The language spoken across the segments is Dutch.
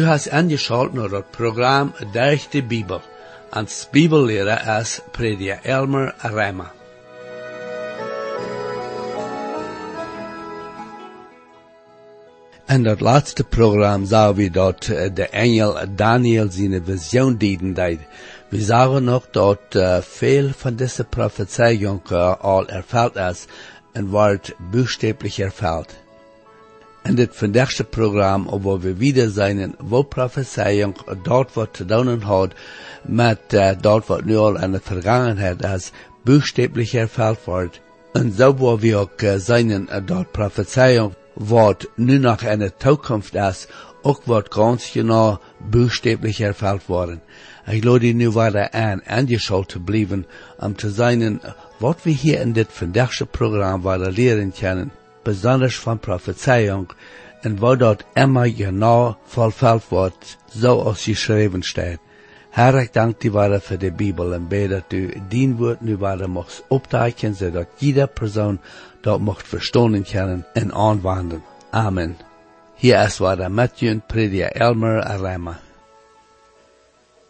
Du hast angeschaut naar het programma Durch de Bibel. Als Bibellehrer is prediker Elmer Rema. In dat laatste programma zagen we dat eh, de engel Daniel zijn vision dienen deed. We zagen nog dat uh, veel van deze profetieën al erveld is en wordt buchstäblich erveld. In dit vandaagse programma waar we weer zijn, wo profetieën dat wat te doen had met uh, wat nu al in de vergangenheid is, buchstäblich erveld wordt. En zo waar we ook uh, zijn, uh, dat profetieën wat nu nog in de toekomst is, ook wat ganz genau buchstäblich erfüllt worden. Ich lade nu weiter an, angeschaut zu bleiben, um zu sein, was wir hier in dit vandaagse Programm weiter lehren können, besonders von Prophezeiung, und wo dort immer genau vollfällt wird, so als geschrieben steht. Herr, ich danke dir weiter für die Bibel und bete, dass du dein Wort nu weiter machst opteiken, sodass jede Person dort mocht verstehen können und anwenden. Amen. Hier ist weiter Matthew Prediger Elmer Arama.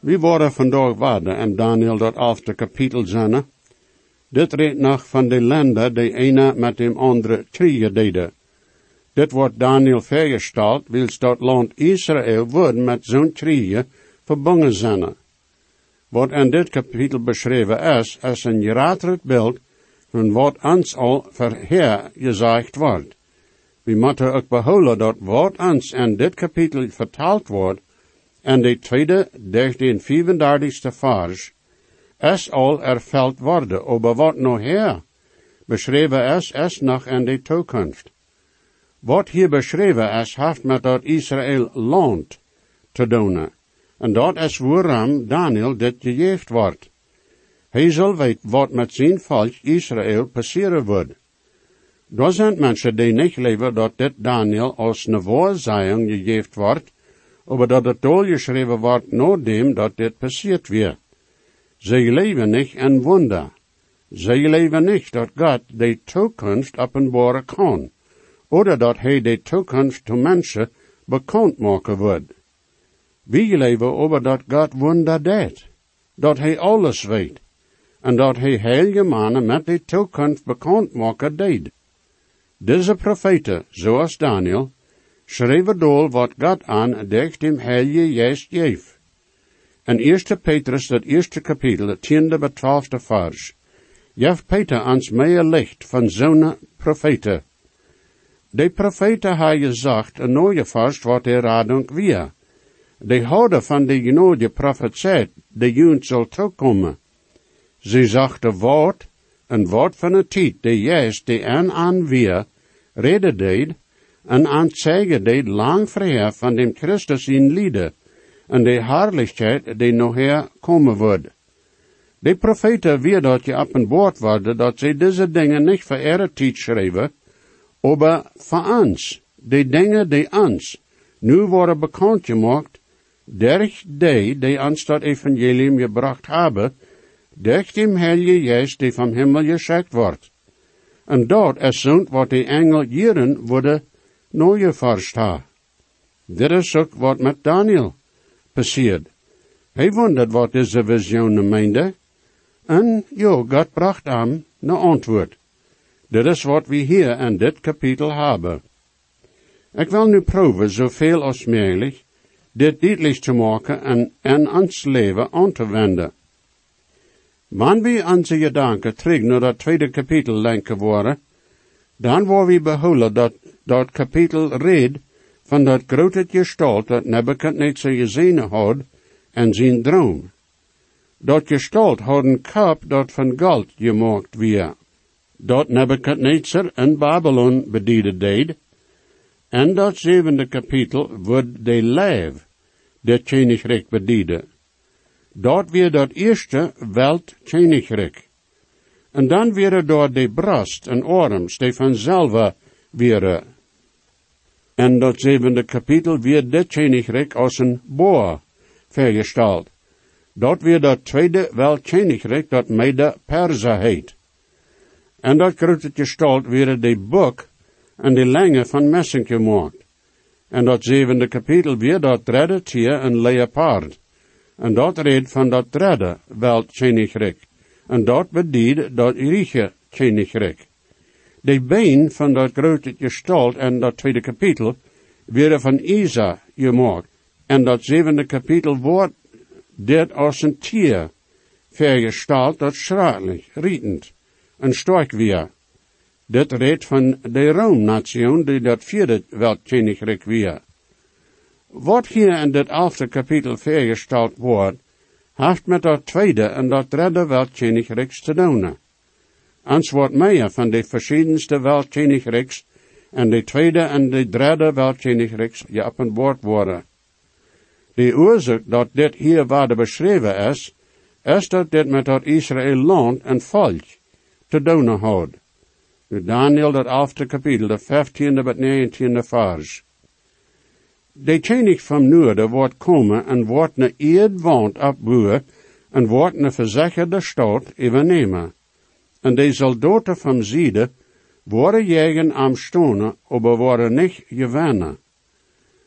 We worden vandaag waarde en Daniel dat elfde kapitel zijn. Dit redt nog van de landen die ene met dem andere kriegen deden. Dit wordt Daniel vergesteld, wils dat land Israël worden met zo'n kriegen verbonden zijn. Wat in dit kapitel beschreven is, is een geraaderd beeld van wat ons al verheer gezegd wordt. We moeten ook behouden dat wat ons in dit kapitel vertaald wordt, en de tweede, dertien, vierendertigste vers, is al erveld worden, over wat nog her beschreven is, is nog in de toekomst. Wat hier beschreven is, heeft met dat Israël land te doen. En dat is waarom Daniel dit gegeven wordt. Hij zal weten wat met zijn volk Israël passeren wordt. Er zijn mensen die niet leven dat dit Daniel als een waarzijing gegeven wordt, maar dat het geschreven wordt nadat dat dit passiert weer. Zij leven niet in wonder. Zij leven niet dat God de toekomst openbaren kan, oder dat hij de toekomst te mensen bekend maken wordt. Wie leven over dat God wonder deed, dat hij alles weet, en dat hij heilige mannen met de toekomst bekend maken deed. Deze profeten, zoals Daniel, schreven door wat God aan durch dem Heilige Geest geeft. In 1 Petrus, dat eerste kapitel, het tiende bij twaalfde vers, geeft Peter ons meer licht van zo'n profeten. De profeten hebben gezegd, een nieuwe vers wat de radung weer. De houden van de genode profetie, de junt zal toekomen. Ze zachten woord, een woord van een tijd, de juist die aan aan weer, reden deed, en aanzeigen deed lang vrij van dem Christus in lieden, en de herrlichheid die nog komen wordt. De profeten weer dat je op een woord worden, dat ze deze dingen niet voor ihre tijd schrijven, maar voor ons, de dingen die ons nu worden bekend gemaakt, durch die, die ons dat evangelium gebracht hebben, durch dem Heilige Geist, die vom Himmel geschickt wordt. En dat is zo'n wat de engel jaren worden nooie ha. Dit is ook wat met Daniel passiert. Hij wondert wat deze visioen meende. En jo, God bracht aan een antwoord. Dit is wat we hier in dit kapitel hebben. Ik wil nu proeven zoveel als mogelijk dit duidelijk te maken en in ons leven aan te wenden. Wanneer we onze gedanken terug naar dat tweede kapitel lenken worden, dan worden we behouden dat dat kapitel redt van dat grote gestalt dat Nebuchadnezzar gezien had en zijn droom. Dat gestalt had een kap dat van goud gemaakt weer. Dat Nebuchadnezzar in Babylon bedienen deed. En dat zevende kapitel wordt de lijf, de Koninkrijk bedienen. Dat weer dat eerste welt Koninkrijk. En dan weer door de brast en arms, die vanzelf weer en dat zevende kapitel wird dit Koninkrijk als een boa vergesteld. Dat weer dat tweede wel Koninkrijk dat Mede Persa heet. En dat grote gestalt weer de boek en de länge van messing gemaakt. En dat zevende kapitel weer dat derde tier een leopard. En dat reed van dat derde weltjenigrik. En dat bedied dat rieche tjenigrik. De been van dat grote gestalt en dat tweede kapitel werden van Isa gemaakt. En dat zevende kapitel wordt dit als een tier vergestalt dat schraatlich, rietend en sterk weer. Dit redt van de Roomnation die dat vierde weltjenigrik weer. Wat hier in dit elfde kapitel vergesteld wordt, heeft met dat tweede en dat derde weltjenigriks te doen. Ans wordt meer van de verschiedenste weltjenigriks en de tweede en de derde een woord worden. De oorzaak dat dit hier waarde beschreven is, is dat dit met dat Israël land en volk te doen houdt. Nu Daniel dat elfde kapitel, de vijftiende tot negentiende vers. De tjenig van noorden wordt komen en wordt ne eerd woont opbouwen en wordt ne verzekerde stad overnemen. En de soldaten van Ziede worden jegen am stonen, aber worden niet gewennen.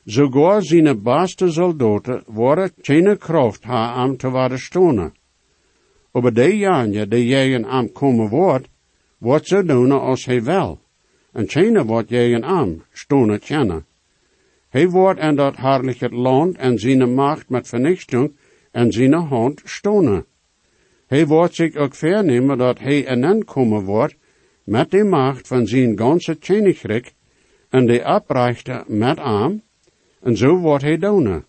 Sogar zijn beste soldaten worden geen kracht ha am te stonen. Aber de janje de jegen am komen wordt, wordt ze doen als hij wel. En geen wordt jegen am stonen kennen. Hij wordt en dat het land en zijn macht met vernichting en zijn hand stonen. Hij wordt zich ook vernemen dat hij en komen wordt met de macht van zijn ganse tjenigrik en de oprechter met aan, en zo wordt hij doen.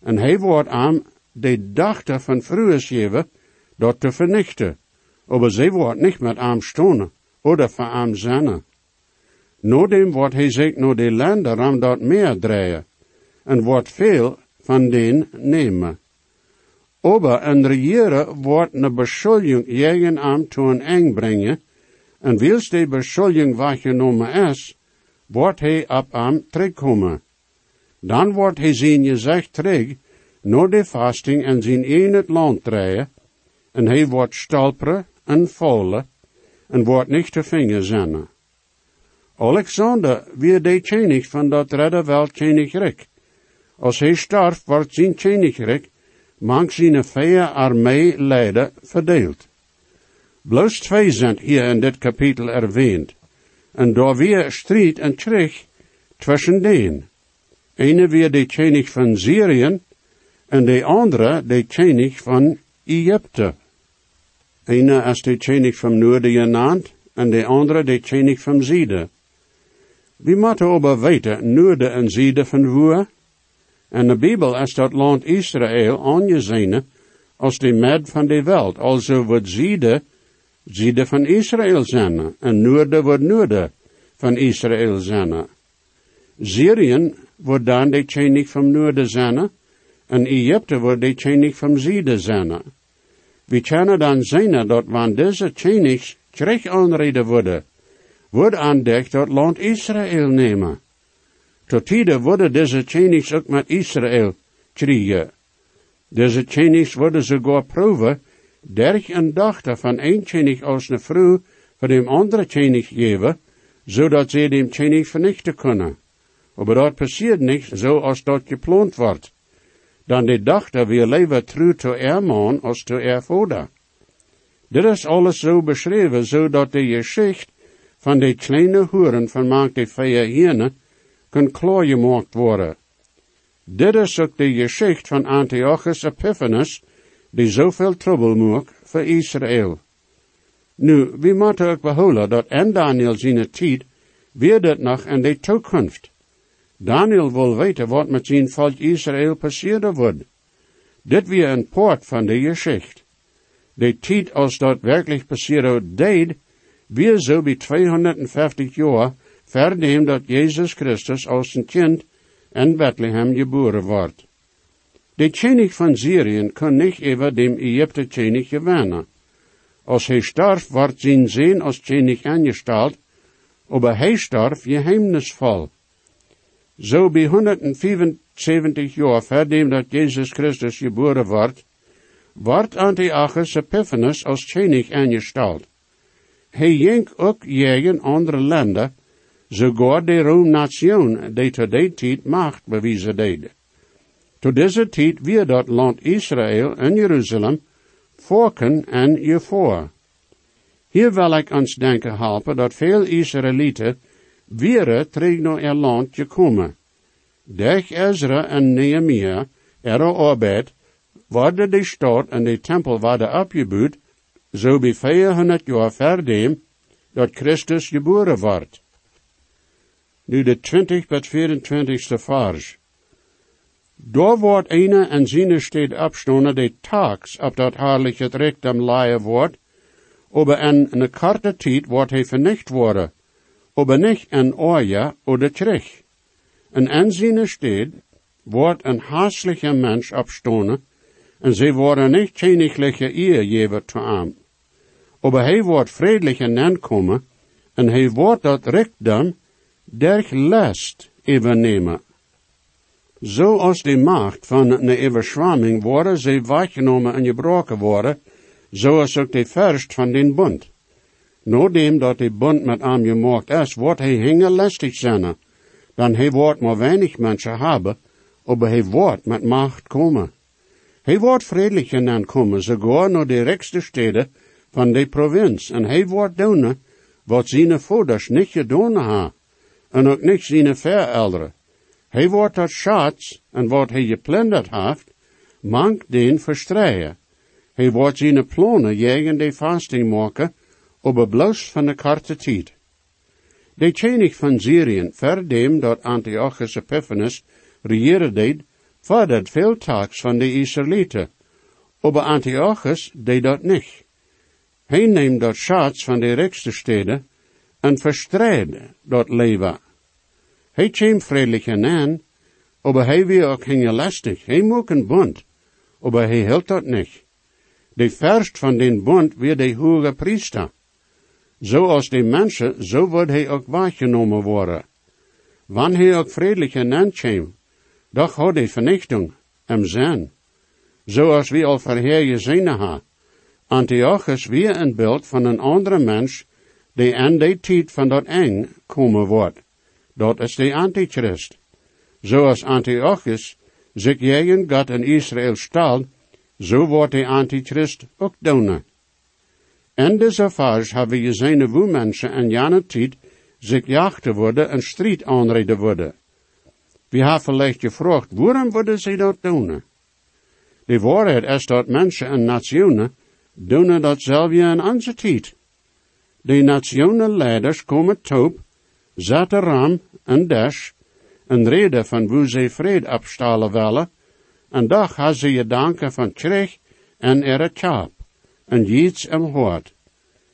En hij wordt aan de dachten van vroeger geven, dat te vernichten. Aber ze wordt niet met aan stonen, oder van aan zennen. Nodem wordt hij zich naar de landen ram dat meer draaien, en wordt veel van den nemen. Ober en regieren wordt een beschuldiging jegen aan te een eng brengen, en wils de beschuldiging waargenomen is, wordt hij op aan terugkomen. Dan wordt hij zijn gezegd terug, naar de fasting en zijn in het land draaien, en hij wordt stolperen en vallen, en wordt niet te vinger zennen. Alexander weer de tjenig van dat redde wel tjenigrik. Als hij starf, wordt zijn tjenigrik mank vijf armee leider verdeeld. Bloos twee zijn hier in dit kapitel erwähnt. En door weer strijd en terug tussen den. Ene weer de tjenig van Syrië en de andere de tjenig van Egypte. Ene als de tjenig van Noorden genaamd en de andere de tjenig van Ziede. We moeten aber weten, Noorden en Ziede van woe? En de Bijbel is dat land Israël aangezien als de med van de wereld. Also wordt Ziede, Ziede van Israël zijn. En Noorden wordt Noorden van Israël zijn. Syrië wordt dan de tjenig van Noorden zijn. En Egypte wordt de tjenig van Ziede zijn. We kunnen dan zien dat wanneer deze tjenig terug aanreden worden, wordt aandacht dat land Israël nemen. Tot tijden worden deze tjenigs ook met Israël kriegen. Deze tjenigs worden sogar proeven, derg een dochter van een tjenig als een vrouw van dem andere tjenig geven, zodat ze dem tjenig vernichten kunnen. Maar dat passiert niet zoals dat gepland wordt. Dan de dochter weer leven trouw to man als to vader. Dit is alles zo beschreven, zodat de geschicht van de kleine hoeren van maakt de vier kan klaargemaakt worden. Dit is ook de geschichte van Antiochus Epiphanes, die zoveel trouble maakt voor Israël. Nu, we moeten ook behouden dat en Daniel zijn tijd weer dit nog in de toekomst. Daniel wil weten wat met zijn volk Israël passeren wordt. Dit weer een poort van de geschichte. De tijd als dat werkelijk passeren deed, weer zo bij 250 jaar verdem dat Jezus Christus als een kind in Bethlehem geboren wordt. De tjenig van Syrië kon niet even dem Egypte tjenig gewinnen. Als hij starf, wordt zijn zin als tjenig aangesteld, aber hij starf geheimnisvol. Zo bij 175 jaar verdem dat Jezus Christus geboren wordt, wordt Antiochus Epiphanes als tjenig aangesteld. Hij ging ook jegen andere landen, Sogar de Rome-nation, die tot die tijd macht bewijzen deed. Tot deze tijd weer dat land Israël en Jeruzalem volken en je voor. Hier wil ik ons denken helpen dat veel Israëlieten weer terug naar land gekomen. Durch Ezra en Nehemia, er arbeid, worden de stad en de tempel worden opgebouwd, zo bij 400 jaar verdem dat Christus geboren wordt. Nu de 20 tot 24ste vers. Daar wordt een en steed opstonden de tags op dat herrliche recht leien wordt, aber in een korte tijd wordt hij vernicht worden, aber niet een oorja oder terug. En in zijn steed wordt een hasselijke mens opstonden, en ze worden niet königliche eer jever te aan. Aber hij wordt vredelijk en en hij wordt dat rijkdom der last overnemen. Zo als de macht van een overschwamming worden ze weggenomen en gebroken worden, zoals ook de verst van den bund. Nadat dat de bund met hem gemaakt is, wordt hij hingerlastig zijn. Dan hij wordt maar weinig mensen hebben, aber hij wordt met macht komen. Hij wordt vredelijk genannt komen, sogar naar de rijkste steden van de provincie, en hij wordt doen wat zijn voeders niet gedaan hebben, en ook niet zijn verouderen. Hij wordt dat schatz, en wat hij geplunderd heeft, mank den verstreien. Hij wordt zijn plannen jegen de fasting maken, op bloos van de karte tijd. De chenig van Syrien, verdem dat Antiochus Epiphanes regieren deed, vordert veel taaks van de Israëlieten. Aber Antiochus deed dat niet. Hij neemt dat schatz van de rijkste steden en verstreed dat leven. Hij kwam vredelijk aan, aber hij weer ook lastig. Hij moest een bond, aber hij hield dat niet. De verst van den bond weer de hoge priester. Zoals de mensen, zo wordt hij ook waargenomen worden. Wanneer hij ook vredelijk aan kwam, doch had de vernichting hem zijn. Zoals we al verheer gezien hebben. Antiochus weer een beeld van een andere mens, die aan de tijd van dat eng komen wordt. Dat is de antichrist. Zoals Antiochus zich tegen God in Israël stal, zo wordt de antichrist ook doen. In deze fase hebben we gezien hoe mensen in jane tijd zich jachten worden en strijd aanreden worden. We hebben vielleicht gevraagd, waarom worden ze dat doen? De waarheid is dat mensen en nationen doen dat zelf in onze tijd. De nationen leiders komen top, zetten ram en dash, en reden van hoe ze vrede opstalen willen, en dag hebben ze je danken van kreeg en er het kap, en iets en hoort.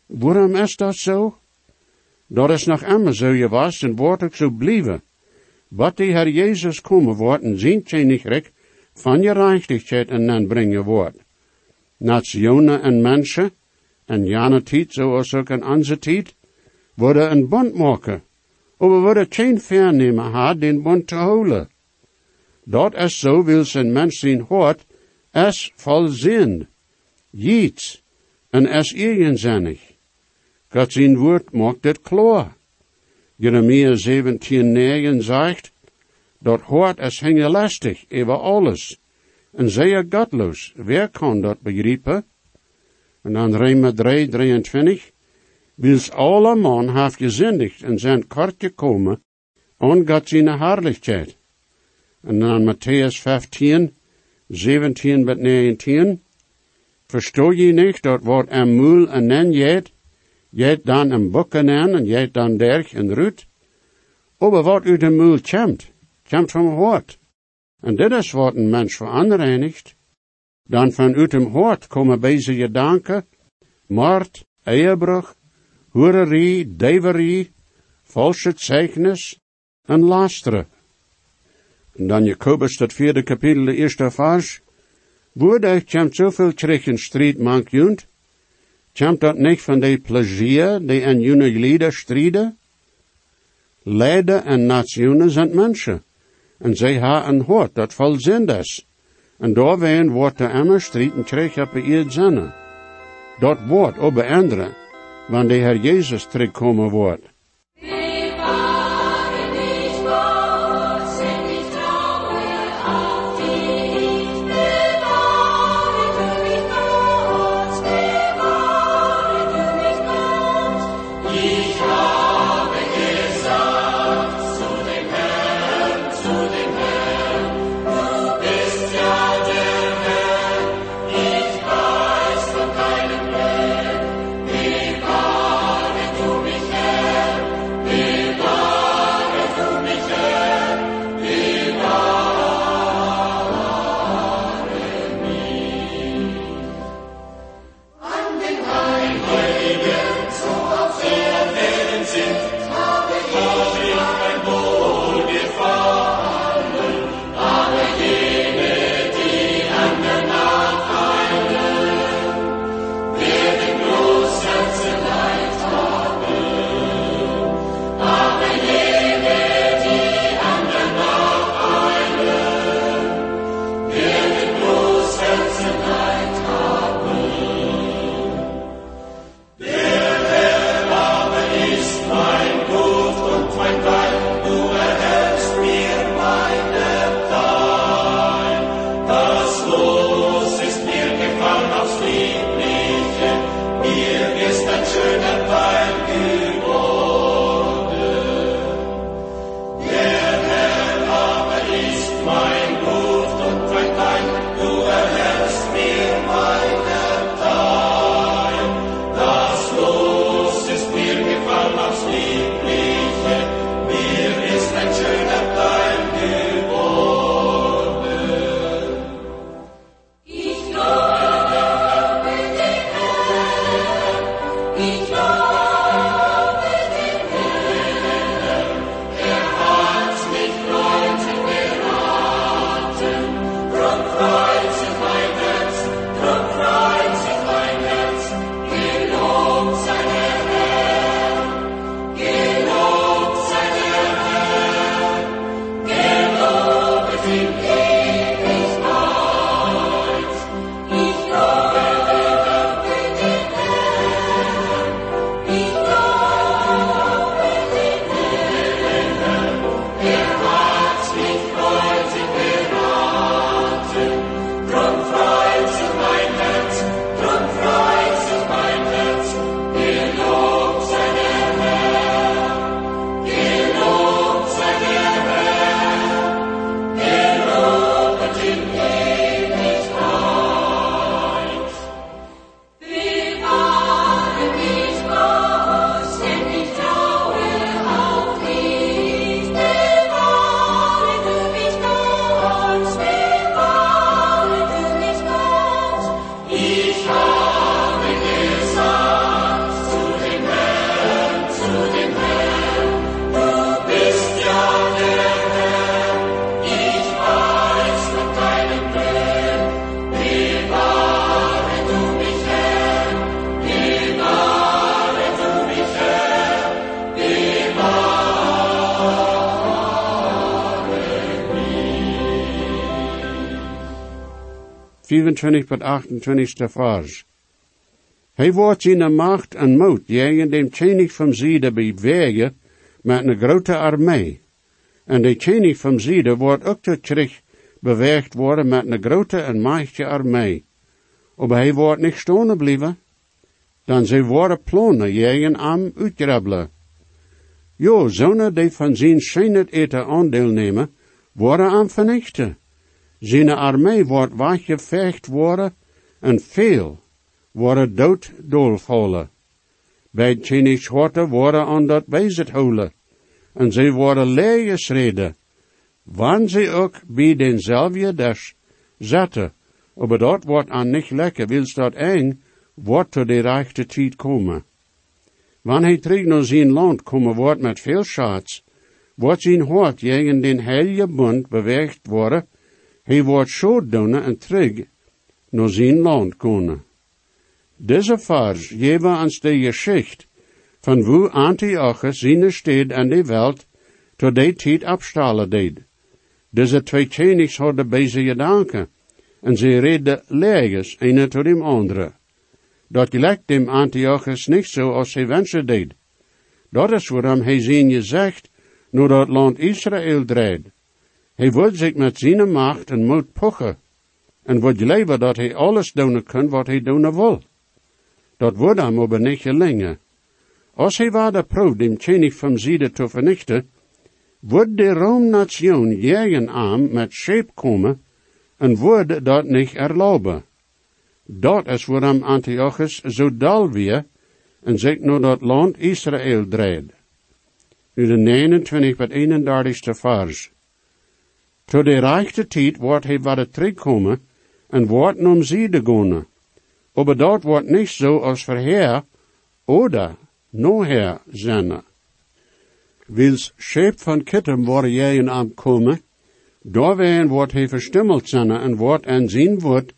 Waarom is dat zo? Dat is nog immer zo je was en wordt ook zo blijven. Wat die Herr Jezus komen wordt en zijn koninkrijk van je reichtigheid en dan brengen wordt. Nationen en mensen, en jane tijd zoals ook in onze tijd, worden een bond maken. Maar we worden geen vernemen had den bond te houden. Dat is zo wil zijn mens zijn hoort, es volzind, jiets, en es eigenzinnig. God zijn woord maakt het klaar. Jeremia 17, 9 zegt, dat hoort is lastig over alles. En zeer godloos, wer kan dat begrijpen? En dan Rema 3, 23, wils alle man heeft gezindigd en zijn kort gekomen, on God zijn herrlichkeit. En dan Matthäus 15, 17 tot 19, verstoor je niet dat wordt een moel en nen jet, jet dan een bokken aan en jet dan derg en ruut. Aber wat uit de moel komt, komt van hoort. En dit is wat een mens veranreinigt. Dan van uit hem hoort komen deze gedanken, moord, eierbruch, hoererie, deverie, valse zeichnis en lasteren. En dan Jacobus, dat vierde kapitel, de eerste vers. Woordelijk komt zoveel terug in strijd mank junt. Komt dat niet van de plezier die en june lieden strijden? Leider en nationen zijn mensen. En zij hebben een hoort dat volzind is. En doorween wordt de emmer strijd terug op ihr zinnen. Dat wordt op andere, wanneer de Heer Jezus terugkomen wordt. 25 tot 28 vers. Hij wordt zijn macht en moed tegen dem König van Ziede bewegen met een grote armee. En de König van Ziede wordt ook terug beweegt worden met een grote en machtige armee. Maar hij wordt niet stonen blijven. Dan ze worden plonen jegen am uitgrabbelen. Jo, zonen die van zijn schijnet eten aandeel nemen, worden am vernichten. Zijn armee wordt weggeveegd worden en veel worden dood doolvallen. Bij tjenig zwarte worden aan dat bezit houden. En ze worden leeggeschreden. Wanneer ze ook bij denzelfde des zetten. Maar dat wordt aan niet lekker, wils dat eng, wordt tot de rechte tijd komen. Wanneer hij terug naar zijn land komen wordt met veel schatz, wordt zijn hart tegen den heilige bund beweegt worden, hij wordt doen en terug naar zijn land komen. Deze vers geven ons de geschichte van hoe Antiochus zijn stad en de wereld tot die tijd abstalen deed. Deze twee tjenigs hadden bezig gedanken, en ze reden leges, een tot dem andere. Dat gelijk dem Antiochus niet zo als hij wensen deed. Dat is waarom hij zijn gezegd, nu dat land Israël dreid. Hij wordt zich met zijn macht en moed pochen, en wordt leven dat hij alles doen kan wat hij doen wil. Dat wordt hem aber niet gelingen. Als hij waar de proef dem König van Ziede te vernichten, wordt de Roomnation jegen aan met scheep komen en wordt dat niet erlauben. Dat is waarom Antiochus zo dal weer en zich naar dat land Israël dreed. Nu de 29 met 31 vers. Tot de rechte tijd wordt hij wat terugkomen en wordt om Ziede gaan. Aber dat wordt niet zo als verheer oder noher zijn. Wils scheep van kittem worden jij aankomen, doorween wordt hij verstummeld zijn en wordt en zien wordt,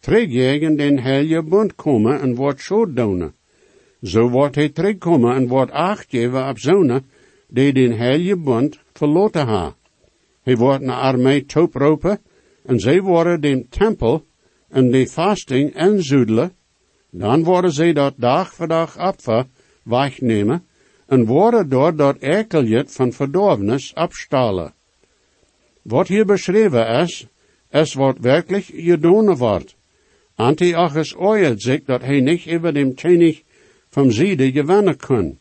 terugjegen den heilige bund komen en wordt zo doen. Zo wordt hij terugkomen en wordt acht geven op zonen die den heilige bund verloten ha. Hij wordt naar armee toeproepen en zij worden den tempel en de fasting en zudelen, dan worden zij dat dag voor dag apfer wegnemen en worden door dat ekeljet van verdorvenis afstalen. Wat hier beschreven is, is wat werkelijk gedaan wordt. Antiochus oordeelt zich dat hij niet over dem König van Ziede gewinnen kan.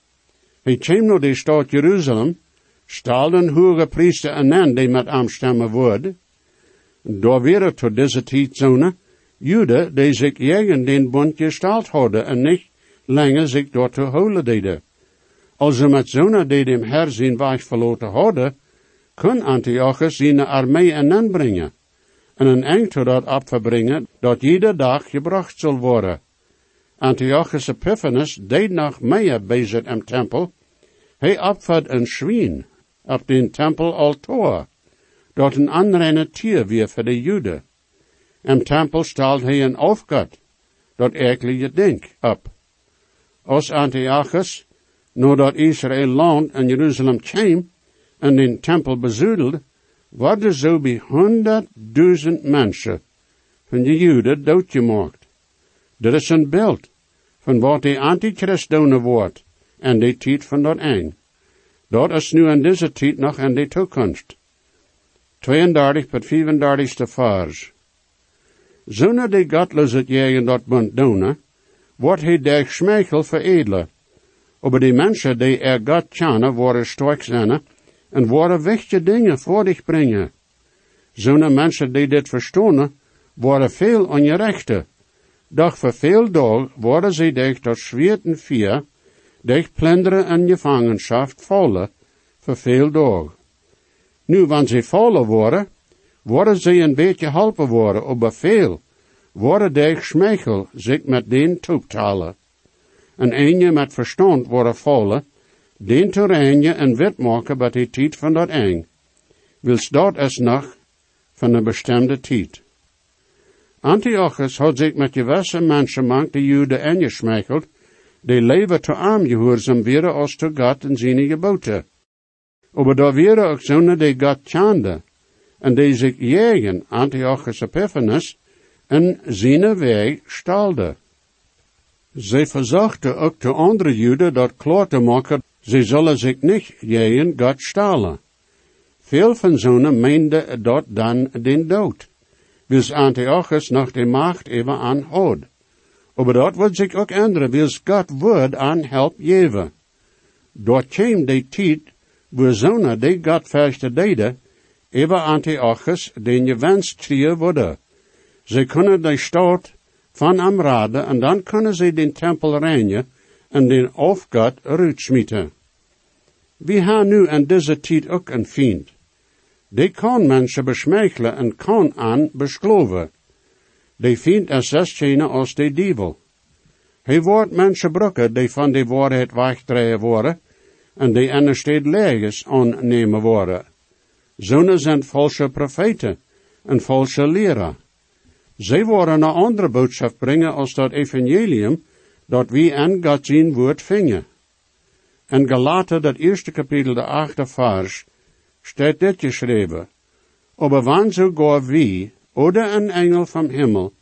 Hij kwam naar de stad Jeruzalem, stal den hoge priester aan die met worden. Door weer tot deze tijd zonen, Jude die zich tegen den bund gestalt hadden en niet langer zich door te houden deden. Als ze met zonen die dem Herr zijn weg verloten hadden, kon Antiochus zijn armee en brengen, en een tot dat afverbrengen, dat iedere dag gebracht zal worden. Antiochus Epiphanes deed nog meer bezig im tempel. Hij opvat een zwien op den tempel altaar, dat een anrenne tier weer voor de Juden. Im tempel stelt hij een afgod, dat erkelijke denk op. Als Antiochus, nadat Israël land en Jeruzalem kwam en den tempel bezoedelde, worden zo bij honderdduizend mensen van de Joden doodgemaakt. Dat is een beeld van wat de antichrist doen wordt en de tijd van dat eind. Dat is nu in deze tijd nog in de toekomst. 32 tot 34 vers. Zonder de godloze jegen dat bund doen, wordt hij der schmeichel veredelen. Aber die mensen die er God kennen, worden sterk zijn en worden wichtige dingen voor dich brengen. Zo'n mensen die dit verstaan, worden veel ongerechte. Doch voor veel dag worden ze dich tot zwierten vier, dich plunderen en gevangenschap vallen, voor veel dag. Nu, wanneer ze vallen worden, worden ze een beetje helpen worden, op veel, worden de schmeichel zich met den toeptalen. En eenje met verstand worden vallen, den te reine en wit maken bij de tijd van dat eng. Wils dat is nog van een bestemde tijd. Antiochus had zich met gewisse mensen mank de Joden ingeschmeicheld, die leven te arm gehoorzaam werden als te God en zijn geboten. Aber da wäre ook zonen die God kende, en die zich jegen Antiochus Epiphanes, en zijn weg stalde. Zij verzochten ook de andere Juden dat klaar te maken, ze zullen zich niet jeen God stalen. Veel van zonen meenden dat dan den dood, wils Antiochus nog de macht even aan had. Maar dat wordt zich ook änderen, wils God woord aan help geven. Dort kwam de tijd, waar zonen die God verste deden, even Antiochus den gewenst kriegen worden. Ze kunnen de stad van Amrade en dan kunnen ze den tempel reinigen en den afgod uitsmieten. We hebben nu in deze tijd ook een vriend. Die kan mensen besmeichelen en kan aan beschloven. Die vindt is zestjene als de dievel. Hij wordt mensen brukken die van de waarheid wegdraaien worden en die in de leges aannemen worden. Zonen zijn valse profeten en valse leraar. Zij worden een andere boodschap brengen als dat evangelium dat wie en God zien woord vingen. En Galaten, dat eerste kapitel, de achte vers, staat dit geschreven. Wie, oder een engel van Himmel,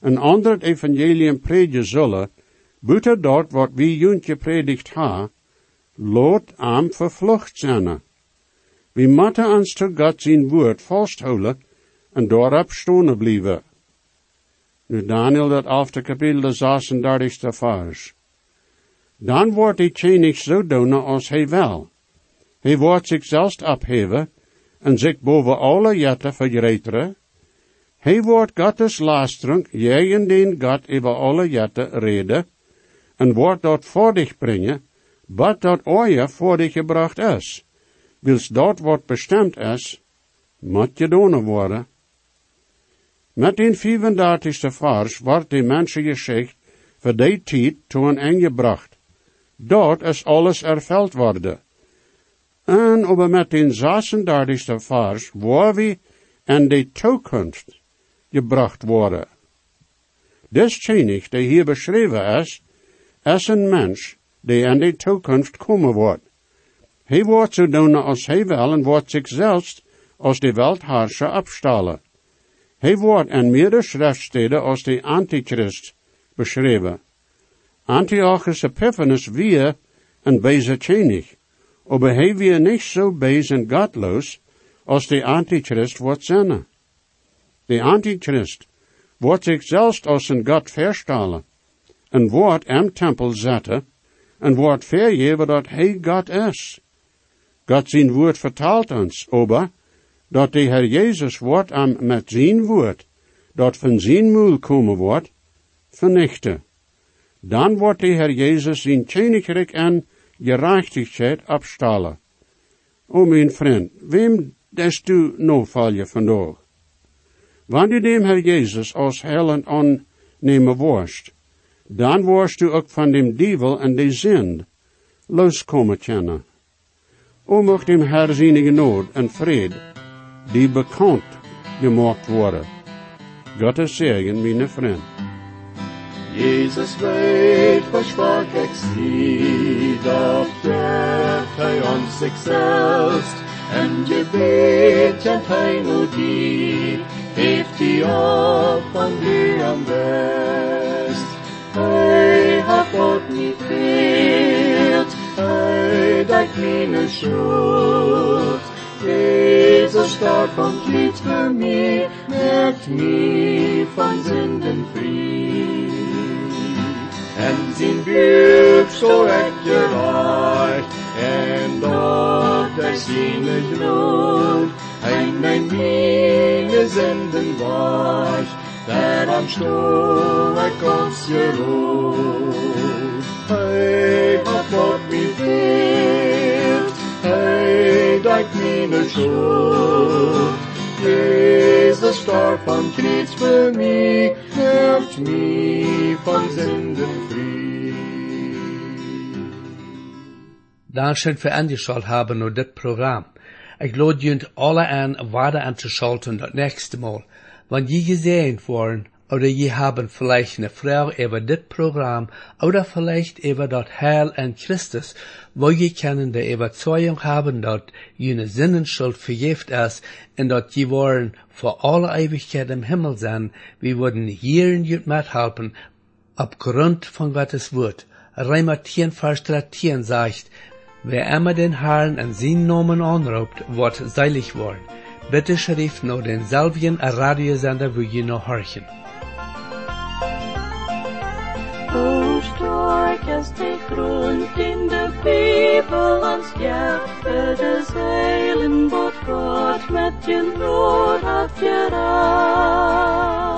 een ander evangelium predigen zullen, buiten dort wat wie juntje predigt ha, lot am vervlucht zijn. We moeten ons te God zijn woord vasthouden en daarop stonen blijven. Nu Daniel dat kapitel, de 36 vers. Dan wordt hij tjenig zo doen als hij wil. Hij wordt zich zelfs opheven en zich boven alle jetten vergreteren. Hij wordt Gottes lastering, jij en den God over alle jetten reden, en wordt dat voor dich brengen, wat dat ooit voor dich gebracht is. Wils dat wat bestemd is, moet je doen worden. Met den 35. vers wordt de mensen gezegd, voor die tijd toen een einde gebracht. Dort is alles erveld worden. En over met den 36. vers, waar we in de toekomst gebracht worden. Deszenig, die hier beschreven is, is een mens die in de toekomst komen wordt. Hij wordt zo doen als hij wil en wordt zichzelf als de weltherrscher afstalen. Hij wordt in meerdere schriftsteden als de Antichrist beschreven. Antiochus Epiphanes weer een bezechenig, aber hij weer niet zo bees en godloos als de Antichrist wordt zijn. De Antichrist wordt zich zelfs als een God verstalen en wordt am tempel zetten en wordt vergeven dat hij God is. God zijn woord vertaalt ons, aber dat de Heer Jezus wordt am met zijn woord, dat van zijn moel komen wordt, vernichten. Dan wordt de Heer Jezus zijn koninkrijk en gerechtigheid opstalen. O mijn vriend, wem des du nou val je vandaag? Wanneer dem Heer Jezus als helen aannemen worst, dan worst u ook van dem dievel en de zin loskomen kennen. O mocht dem Herr zijn genade en vrede die bekend gemaakt worden. Gottes zegen, mijn vriend. Jesus weet, versprach ik zie, dat hij ons zichzelf. En je weet, en hij nu die, hij dat mijn schuld. Jesus starb und litt für mich, merkt mich von Sünden frei. En zijn buik zo echt gereicht, en dort er seine Glut, ein mein meine Sünden weicht, der am Stuhl er kommt's geruht. Hey, hat Gott mich hilft, Kreuz für mich, helft mich von Sünden frei. Dankeschön für angeschaut haben nur das Programm. Ich lade euch alle an, weiter anzuschalten das nächste Mal, wenn je gesehen worden oder je haben vielleicht eine Frau über dit Programm oder vielleicht über dort Heil in Christus, wo je können der Überzeugung haben, dort jene Sinnenschuld vergift ist und dort je wollen vor alle Ewigkeit im Himmel sein, wir würden hier in jut mithelfen, aufgrund von Gottes Wort. Reimer 10, Vers 13 sagt, wer immer den Herrn in seinen Namen anruft, wird seilig worden. Bitte schrift nur denselben Radiosender, wo je noch horchen. as they groaned in de people en scheppen de zeilen, bood met je nood uit je raad.